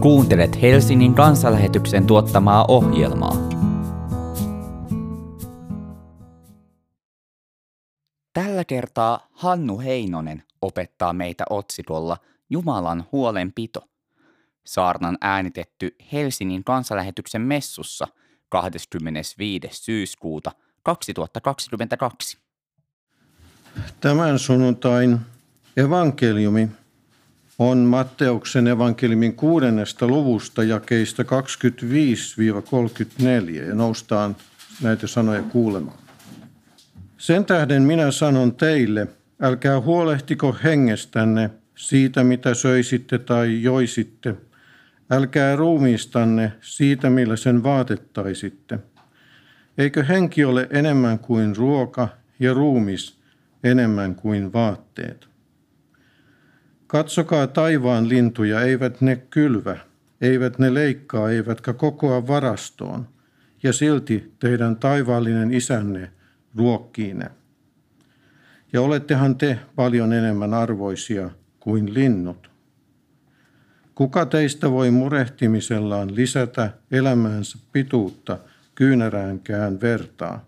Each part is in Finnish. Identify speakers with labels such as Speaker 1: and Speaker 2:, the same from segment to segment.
Speaker 1: Kuuntelet Helsingin kansanlähetyksen tuottamaa ohjelmaa. Tällä kertaa Hannu Heinonen opettaa meitä otsikolla Jumalan huolenpito. Saarnan äänitetty Helsingin kansanlähetyksen messussa 25. syyskuuta 2022.
Speaker 2: Tämän sunnuntain evankeliumi on Matteuksen evankeliumin kuudennesta luvusta jakeista 25-34 ja noustaan näitä sanoja kuulemaan. Sen tähden minä sanon teille, älkää huolehtiko hengestänne siitä, mitä söisitte tai joisitte. Älkää ruumiistanne siitä, millä sen vaatettaisitte. Eikö henki ole enemmän kuin ruoka ja ruumis enemmän kuin vaatteet? Katsokaa taivaan lintuja, eivät ne kylvä, eivät ne leikkaa, eivätkä kokoa varastoon, ja silti teidän taivaallinen isänne ruokkii ne. Ja olettehan te paljon enemmän arvoisia kuin linnut. Kuka teistä voi murehtimisellaan lisätä elämäänsä pituutta kyynäräänkään vertaa?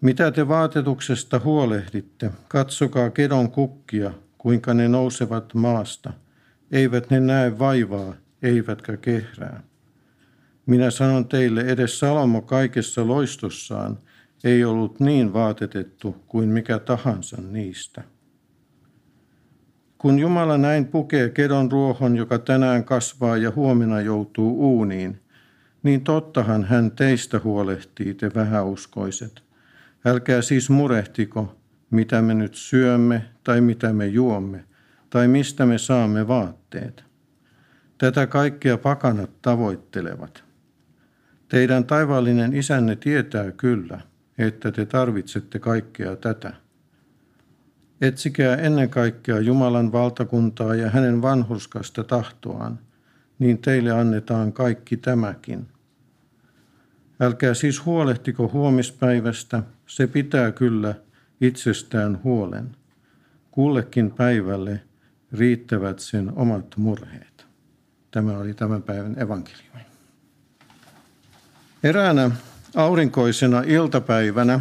Speaker 2: Mitä te vaatetuksesta huolehditte? Katsokaa kedon kukkia, kuinka ne nousevat maasta. Eivät ne näe vaivaa, eivätkä kehrää. Minä sanon teille, edes Salomo kaikessa loistossaan ei ollut niin vaatetettu kuin mikä tahansa niistä. Kun Jumala näin pukee kedon ruohon, joka tänään kasvaa ja huomenna joutuu uuniin, niin tottahan hän teistä huolehtii, te vähäuskoiset. Älkää siis murehtiko, mitä me nyt syömme tai mitä me juomme tai mistä me saamme vaatteet. Tätä kaikkea pakanat tavoittelevat. Teidän taivaallinen isänne tietää kyllä, että te tarvitsette kaikkea tätä. Etsikää ennen kaikkea Jumalan valtakuntaa ja hänen vanhurskasta tahtoaan, niin teille annetaan kaikki tämäkin. Älkää siis huolehtiko huomispäivästä, se pitää kyllä itsestään huolen. Kullekin päivälle riittävät sen omat murheet. Tämä oli tämän päivän evankeliumi. Eräänä aurinkoisena iltapäivänä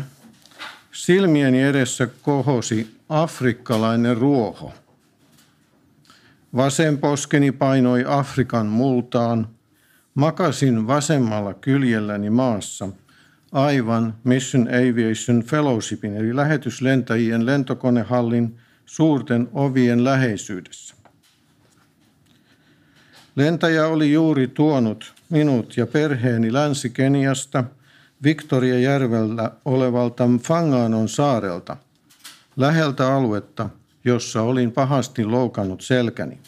Speaker 2: silmieni edessä kohosi afrikkalainen ruoho. Vasen poskeni painoi Afrikan multaan. Makasin vasemmalla kyljelläni maassa – aivan Mission Aviation Fellowshipin eli lähetyslentäjien lentokonehallin suurten ovien läheisyydessä. Lentäjä oli juuri tuonut minut ja perheeni Länsi-Keniasta Victoria-järvellä olevalta Mfanganon saarelta, läheltä aluetta, jossa olin pahasti loukannut selkäni.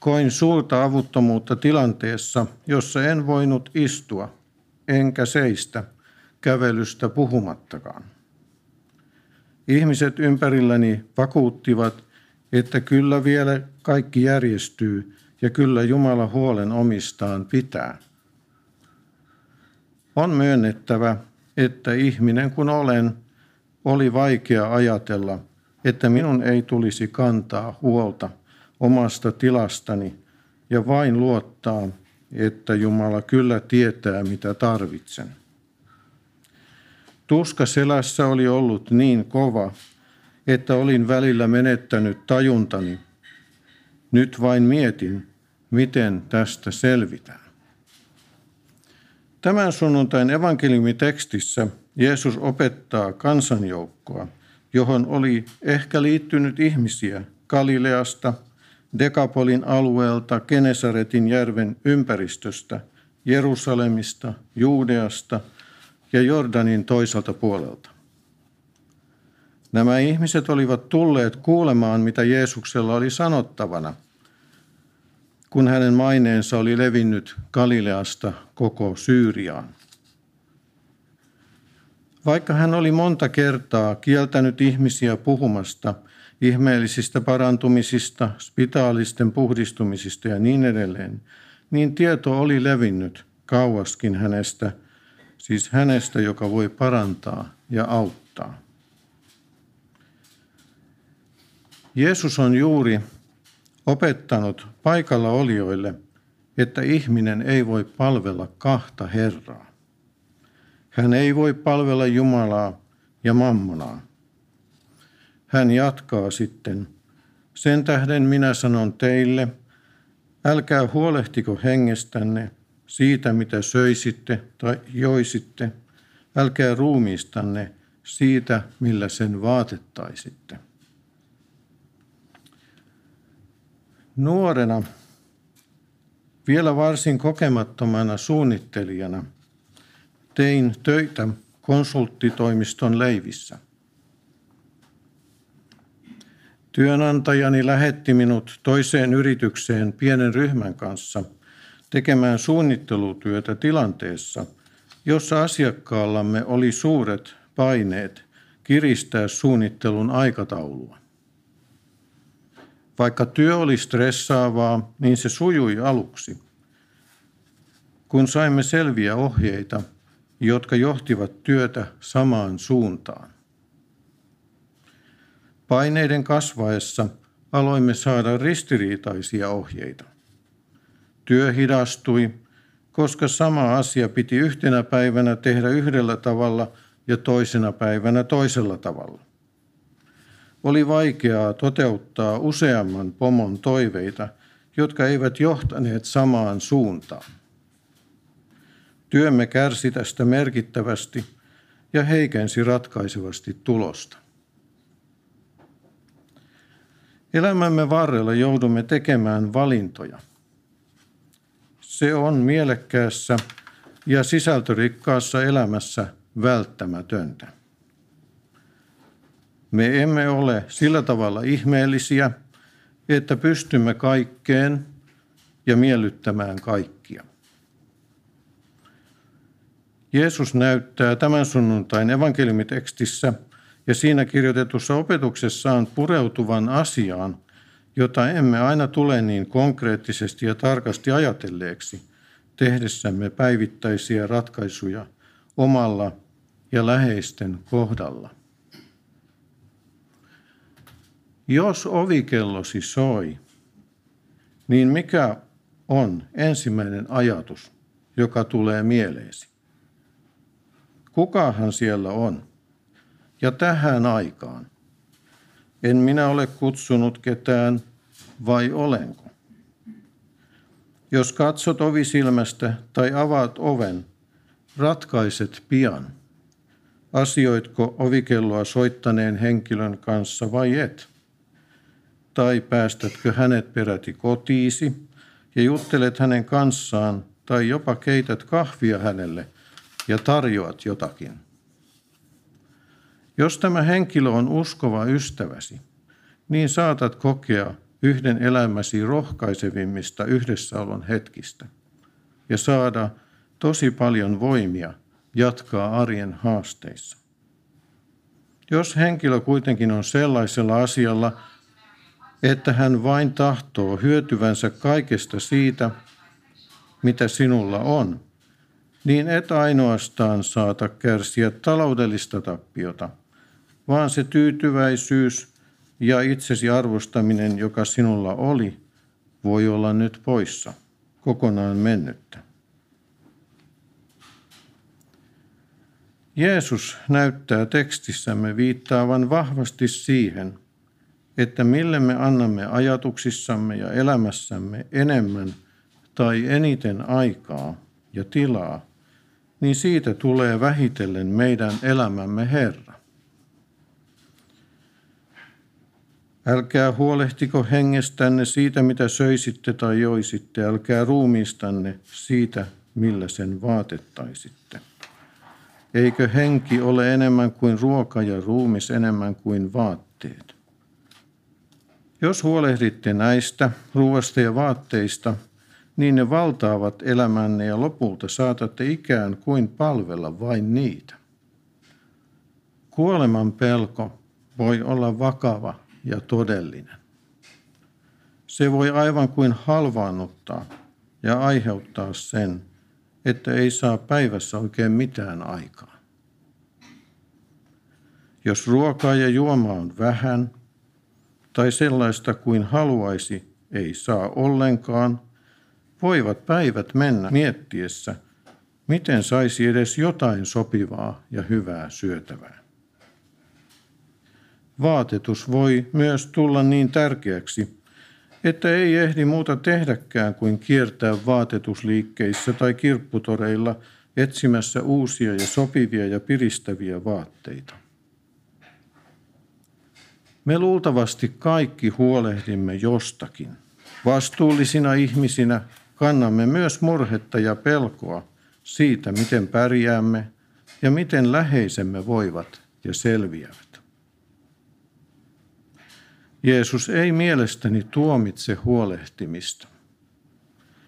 Speaker 2: Koin suurta avuttomuutta tilanteessa, jossa en voinut istua – enkä seistä, kävelystä puhumattakaan. Ihmiset ympärilläni vakuuttivat, että kyllä vielä kaikki järjestyy ja kyllä Jumala huolen omistaan pitää. On myönnettävä, että ihminen kun olen, oli vaikea ajatella, että minun ei tulisi kantaa huolta omasta tilastani ja vain luottaa että Jumala kyllä tietää, mitä tarvitsen. Tuska selässä oli ollut niin kova, että olin välillä menettänyt tajuntani. Nyt vain mietin, miten tästä selvitään. Tämän sunnuntain evankeliumitekstissä Jeesus opettaa kansanjoukkoa, johon oli ehkä liittynyt ihmisiä Galileasta – Dekapolin alueelta, Kenesaretin järven ympäristöstä, Jerusalemista, Juudeasta ja Jordanin toiselta puolelta. Nämä ihmiset olivat tulleet kuulemaan, mitä Jeesuksella oli sanottavana, kun hänen maineensa oli levinnyt Galileasta koko Syyriaan. Vaikka hän oli monta kertaa kieltänyt ihmisiä puhumasta – ihmeellisistä parantumisista, spitaalisten puhdistumisista ja niin edelleen, niin tieto oli levinnyt kauaskin hänestä, siis hänestä, joka voi parantaa ja auttaa. Jeesus on juuri opettanut paikalla olijoille, että ihminen ei voi palvella kahta Herraa. Hän ei voi palvella Jumalaa ja mammonaa. Hän jatkaa sitten, sen tähden minä sanon teille, älkää huolehtiko hengestänne siitä, mitä söisitte tai joisitte, älkää ruumiistanne siitä, millä sen vaatettaisitte. Nuorena, vielä varsin kokemattomana suunnittelijana, tein töitä konsulttitoimiston leivissä. Työnantajani lähetti minut toiseen yritykseen pienen ryhmän kanssa tekemään suunnittelutyötä tilanteessa, jossa asiakkaallamme oli suuret paineet kiristää suunnittelun aikataulua. Vaikka työ oli stressaavaa, niin se sujui aluksi. Kun saimme selviä ohjeita, jotka johtivat työtä samaan suuntaan. Paineiden kasvaessa aloimme saada ristiriitaisia ohjeita. Työ hidastui, koska sama asia piti yhtenä päivänä tehdä yhdellä tavalla ja toisena päivänä toisella tavalla. Oli vaikeaa toteuttaa useamman pomon toiveita, jotka eivät johtaneet samaan suuntaan. Työmme kärsi tästä merkittävästi ja heikensi ratkaisevasti tulosta. Elämämme varrella joudumme tekemään valintoja. Se on mielekkäässä ja sisältörikkaassa elämässä välttämätöntä. Me emme ole sillä tavalla ihmeellisiä, että pystymme kaikkeen ja miellyttämään kaikkia. Jeesus näyttää tämän sunnuntain evankeliumitekstissä ja siinä kirjoitetussa opetuksessaan pureutuvan asiaan, jota emme aina tule niin konkreettisesti ja tarkasti ajatelleeksi tehdessämme päivittäisiä ratkaisuja omalla ja läheisten kohdalla. Jos ovikellosi soi, niin mikä on ensimmäinen ajatus, joka tulee mieleesi? Kukahan siellä on? Ja tähän aikaan. En minä ole kutsunut ketään, vai olenko? Jos katsot ovisilmästä tai avaat oven, ratkaiset pian. Asioitko ovikelloa soittaneen henkilön kanssa vai et? Tai päästätkö hänet peräti kotiisi ja juttelet hänen kanssaan tai jopa keität kahvia hänelle ja tarjoat jotakin? Jos tämä henkilö on uskova ystäväsi, niin saatat kokea yhden elämäsi rohkaisevimmista yhdessäolon hetkistä ja saada tosi paljon voimia jatkaa arjen haasteissa. Jos henkilö kuitenkin on sellaisella asialla, että hän vain tahtoo hyötyvänsä kaikesta siitä, mitä sinulla on, niin et ainoastaan saata kärsiä taloudellista tappiota, vaan se tyytyväisyys ja itsesi arvostaminen, joka sinulla oli, voi olla nyt poissa, kokonaan mennyttä. Jeesus näyttää tekstissämme viittaavan vahvasti siihen, että mille me annamme ajatuksissamme ja elämässämme enemmän tai eniten aikaa ja tilaa, niin siitä tulee vähitellen meidän elämämme Herra. Älkää huolehtiko hengestänne siitä, mitä söisitte tai joisitte, älkää ruumiistanne siitä, millä sen vaatettaisitte. Eikö henki ole enemmän kuin ruoka ja ruumis enemmän kuin vaatteet? Jos huolehditte näistä ruoasta ja vaatteista, niin ne valtaavat elämänne ja lopulta saatatte ikään kuin palvella vain niitä. Kuoleman pelko voi olla vakava ja todellinen. Se voi aivan kuin halvaannuttaa ja aiheuttaa sen, että ei saa päivässä oikein mitään aikaa. Jos ruokaa ja juomaa on vähän tai sellaista kuin haluaisi, ei saa ollenkaan, voivat päivät mennä miettiessä, miten saisi edes jotain sopivaa ja hyvää syötävää. Vaatetus voi myös tulla niin tärkeäksi, että ei ehdi muuta tehdäkään kuin kiertää vaatetusliikkeissä tai kirpputoreilla etsimässä uusia ja sopivia ja piristäviä vaatteita. Me luultavasti kaikki huolehdimme jostakin. Vastuullisina ihmisinä kannamme myös murhetta ja pelkoa siitä, miten pärjäämme ja miten läheisemme voivat ja selviävät. Jeesus ei mielestäni tuomitse huolehtimista.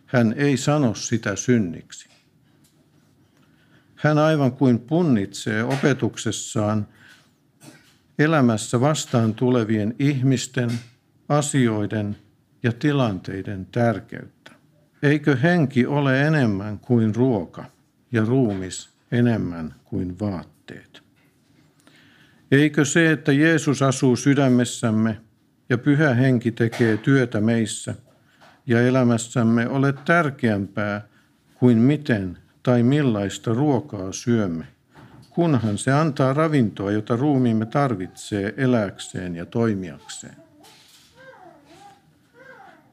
Speaker 2: Hän ei sano sitä synniksi. Hän aivan kuin punnitsee opetuksessaan elämässä vastaan tulevien ihmisten, asioiden ja tilanteiden tärkeyttä. Eikö henki ole enemmän kuin ruoka ja ruumis enemmän kuin vaatteet? Eikö se, että Jeesus asuu sydämessämme ja pyhä henki tekee työtä meissä ja elämässämme ole tärkeämpää kuin miten tai millaista ruokaa syömme, kunhan se antaa ravintoa, jota ruumiimme tarvitsee eläkseen ja toimijakseen.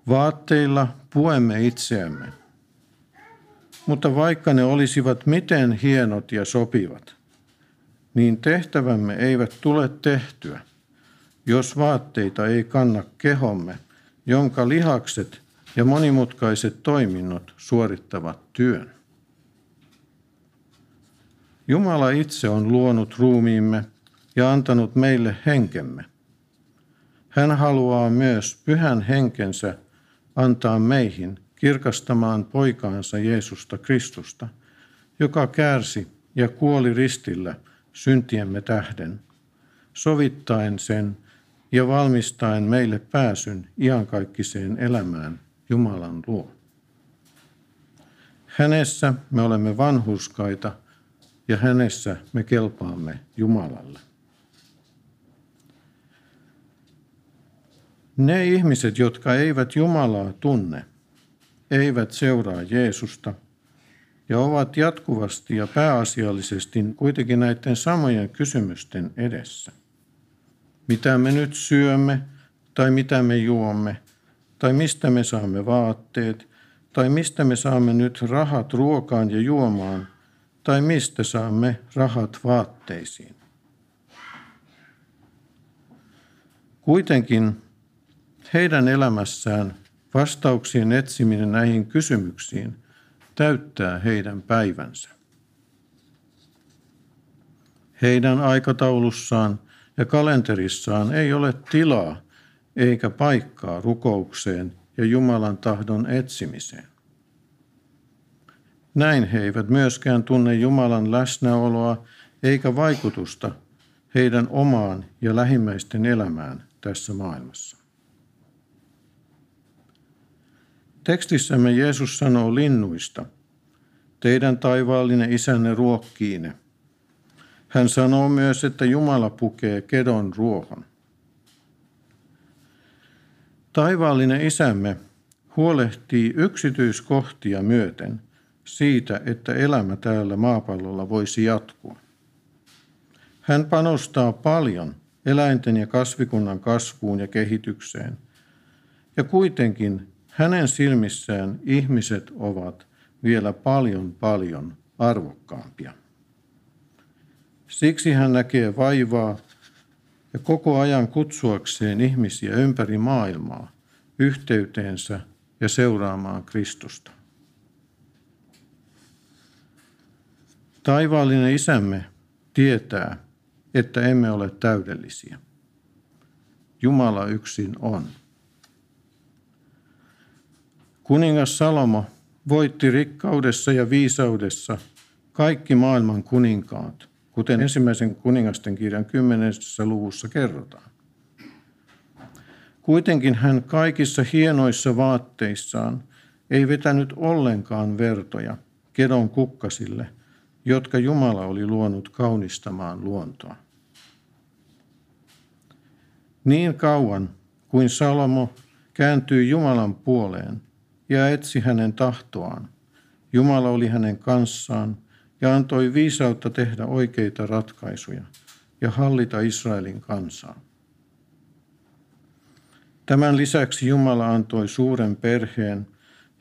Speaker 2: Vaatteilla puemme itseämme, mutta vaikka ne olisivat miten hienot ja sopivat, niin tehtävämme eivät tule tehtyä – jos vaatteita ei kanna kehomme, jonka lihakset ja monimutkaiset toiminnot suorittavat työn. Jumala itse on luonut ruumiimme ja antanut meille henkemme. Hän haluaa myös pyhän henkensä antaa meihin kirkastamaan poikaansa Jeesusta Kristusta, joka kärsi ja kuoli ristillä syntiemme tähden, sovittaen sen ja valmistaen meille pääsyn iankaikkiseen elämään Jumalan luo. Hänessä me olemme vanhuskaita ja hänessä me kelpaamme Jumalalle. Ne ihmiset, jotka eivät Jumalaa tunne, eivät seuraa Jeesusta ja ovat jatkuvasti ja pääasiallisesti kuitenkin näiden samojen kysymysten edessä mitä me nyt syömme tai mitä me juomme tai mistä me saamme vaatteet tai mistä me saamme nyt rahat ruokaan ja juomaan tai mistä saamme rahat vaatteisiin. Kuitenkin heidän elämässään vastauksien etsiminen näihin kysymyksiin täyttää heidän päivänsä. Heidän aikataulussaan – ja kalenterissaan ei ole tilaa eikä paikkaa rukoukseen ja Jumalan tahdon etsimiseen. Näin he eivät myöskään tunne Jumalan läsnäoloa eikä vaikutusta heidän omaan ja lähimmäisten elämään tässä maailmassa. Tekstissämme Jeesus sanoo linnuista, teidän taivaallinen isänne ruokkiine. Hän sanoo myös, että Jumala pukee kedon ruohon. Taivaallinen isämme huolehtii yksityiskohtia myöten siitä, että elämä täällä maapallolla voisi jatkua. Hän panostaa paljon eläinten ja kasvikunnan kasvuun ja kehitykseen, ja kuitenkin hänen silmissään ihmiset ovat vielä paljon paljon arvokkaampia. Siksi hän näkee vaivaa ja koko ajan kutsuakseen ihmisiä ympäri maailmaa yhteyteensä ja seuraamaan Kristusta. Taivaallinen isämme tietää, että emme ole täydellisiä. Jumala yksin on. Kuningas Salomo voitti rikkaudessa ja viisaudessa kaikki maailman kuninkaat, kuten ensimmäisen kuningasten kirjan kymmenessä luvussa kerrotaan. Kuitenkin hän kaikissa hienoissa vaatteissaan ei vetänyt ollenkaan vertoja kedon kukkasille, jotka Jumala oli luonut kaunistamaan luontoa. Niin kauan kuin Salomo kääntyi Jumalan puoleen ja etsi hänen tahtoaan. Jumala oli hänen kanssaan ja antoi viisautta tehdä oikeita ratkaisuja ja hallita Israelin kansaa. Tämän lisäksi Jumala antoi suuren perheen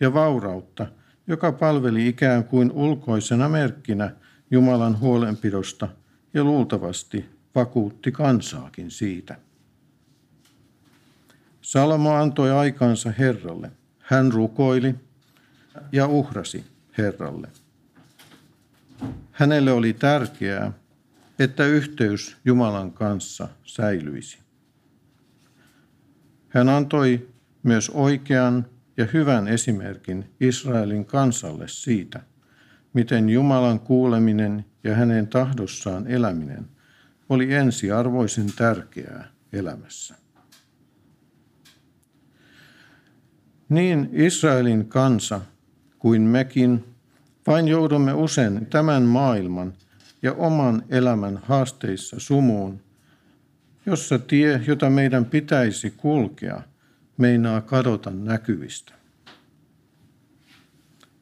Speaker 2: ja vaurautta, joka palveli ikään kuin ulkoisena merkkinä Jumalan huolenpidosta ja luultavasti vakuutti kansaakin siitä. Salomo antoi aikansa Herralle. Hän rukoili ja uhrasi Herralle. Hänelle oli tärkeää, että yhteys Jumalan kanssa säilyisi. Hän antoi myös oikean ja hyvän esimerkin Israelin kansalle siitä, miten Jumalan kuuleminen ja hänen tahdossaan eläminen oli ensiarvoisen tärkeää elämässä. Niin Israelin kansa kuin mekin vain joudumme usein tämän maailman ja oman elämän haasteissa sumuun, jossa tie, jota meidän pitäisi kulkea, meinaa kadota näkyvistä.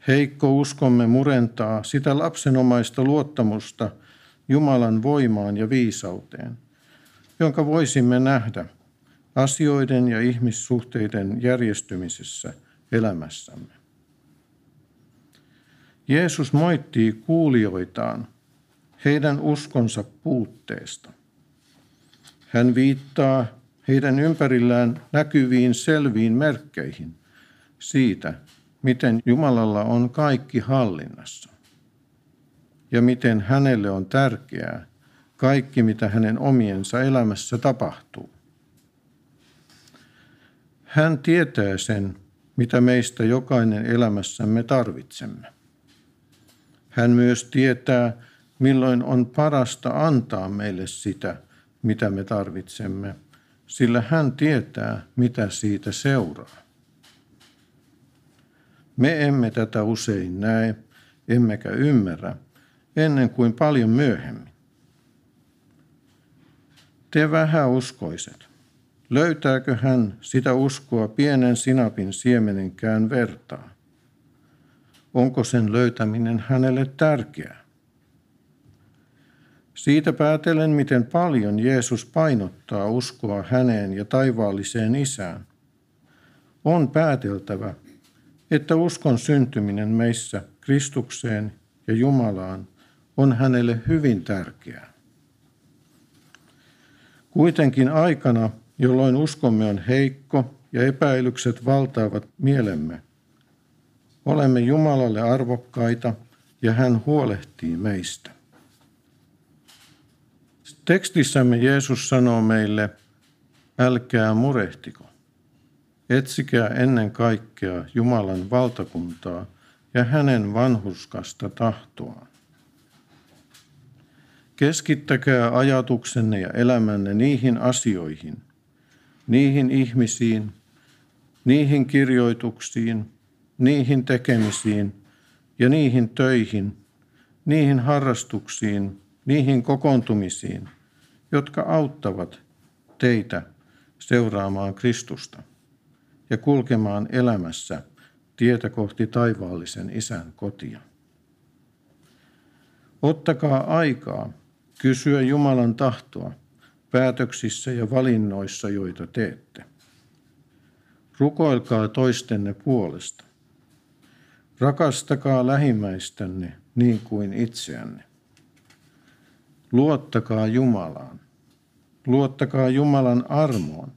Speaker 2: Heikko uskomme murentaa sitä lapsenomaista luottamusta Jumalan voimaan ja viisauteen, jonka voisimme nähdä asioiden ja ihmissuhteiden järjestymisessä elämässämme. Jeesus moittii kuulijoitaan heidän uskonsa puutteesta. Hän viittaa heidän ympärillään näkyviin selviin merkkeihin siitä, miten Jumalalla on kaikki hallinnassa ja miten hänelle on tärkeää kaikki, mitä hänen omiensa elämässä tapahtuu. Hän tietää sen, mitä meistä jokainen elämässämme tarvitsemme. Hän myös tietää, milloin on parasta antaa meille sitä, mitä me tarvitsemme, sillä hän tietää, mitä siitä seuraa. Me emme tätä usein näe, emmekä ymmärrä, ennen kuin paljon myöhemmin. Te vähäuskoiset, löytääkö hän sitä uskoa pienen sinapin siemenenkään vertaa? Onko sen löytäminen hänelle tärkeää? Siitä päätellen, miten paljon Jeesus painottaa uskoa häneen ja taivaalliseen isään, on pääteltävä, että uskon syntyminen meissä Kristukseen ja Jumalaan on hänelle hyvin tärkeää. Kuitenkin aikana, jolloin uskomme on heikko ja epäilykset valtaavat mielemme, olemme Jumalalle arvokkaita ja hän huolehtii meistä. Tekstissämme Jeesus sanoo meille, älkää murehtiko. Etsikää ennen kaikkea Jumalan valtakuntaa ja hänen vanhuskasta tahtoaan. Keskittäkää ajatuksenne ja elämänne niihin asioihin, niihin ihmisiin, niihin kirjoituksiin, niihin tekemisiin ja niihin töihin, niihin harrastuksiin, niihin kokoontumisiin, jotka auttavat teitä seuraamaan Kristusta ja kulkemaan elämässä tietä kohti taivaallisen isän kotia. Ottakaa aikaa kysyä Jumalan tahtoa päätöksissä ja valinnoissa, joita teette. Rukoilkaa toistenne puolesta. Rakastakaa lähimmäistänne niin kuin itseänne. Luottakaa Jumalaan. Luottakaa Jumalan armoon,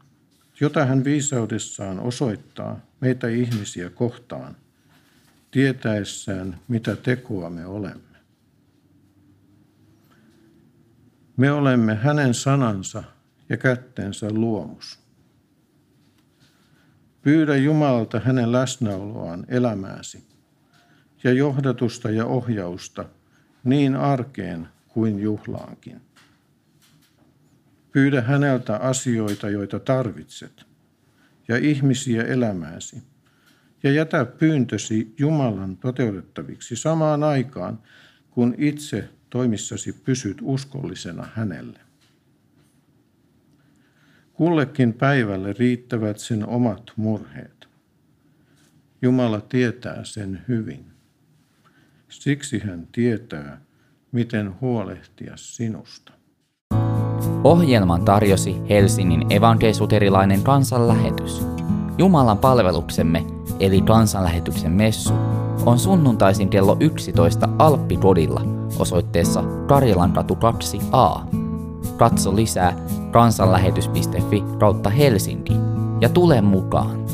Speaker 2: jota hän viisaudessaan osoittaa meitä ihmisiä kohtaan, tietäessään, mitä tekoa me olemme. Me olemme hänen sanansa ja kättensä luomus. Pyydä Jumalalta hänen läsnäoloaan elämääsi ja johdatusta ja ohjausta niin arkeen kuin juhlaankin. Pyydä häneltä asioita, joita tarvitset, ja ihmisiä elämääsi, ja jätä pyyntösi Jumalan toteutettaviksi samaan aikaan, kun itse toimissasi pysyt uskollisena hänelle. Kullekin päivälle riittävät sen omat murheet. Jumala tietää sen hyvin. Siksi hän tietää, miten huolehtia sinusta.
Speaker 1: Ohjelman tarjosi Helsingin evankelisuterilainen kansanlähetys. Jumalan palveluksemme, eli kansanlähetyksen messu, on sunnuntaisin kello 11 Alppipodilla osoitteessa Karjalankatu 2a. Katso lisää kansanlähetys.fi kautta Helsinki ja tule mukaan.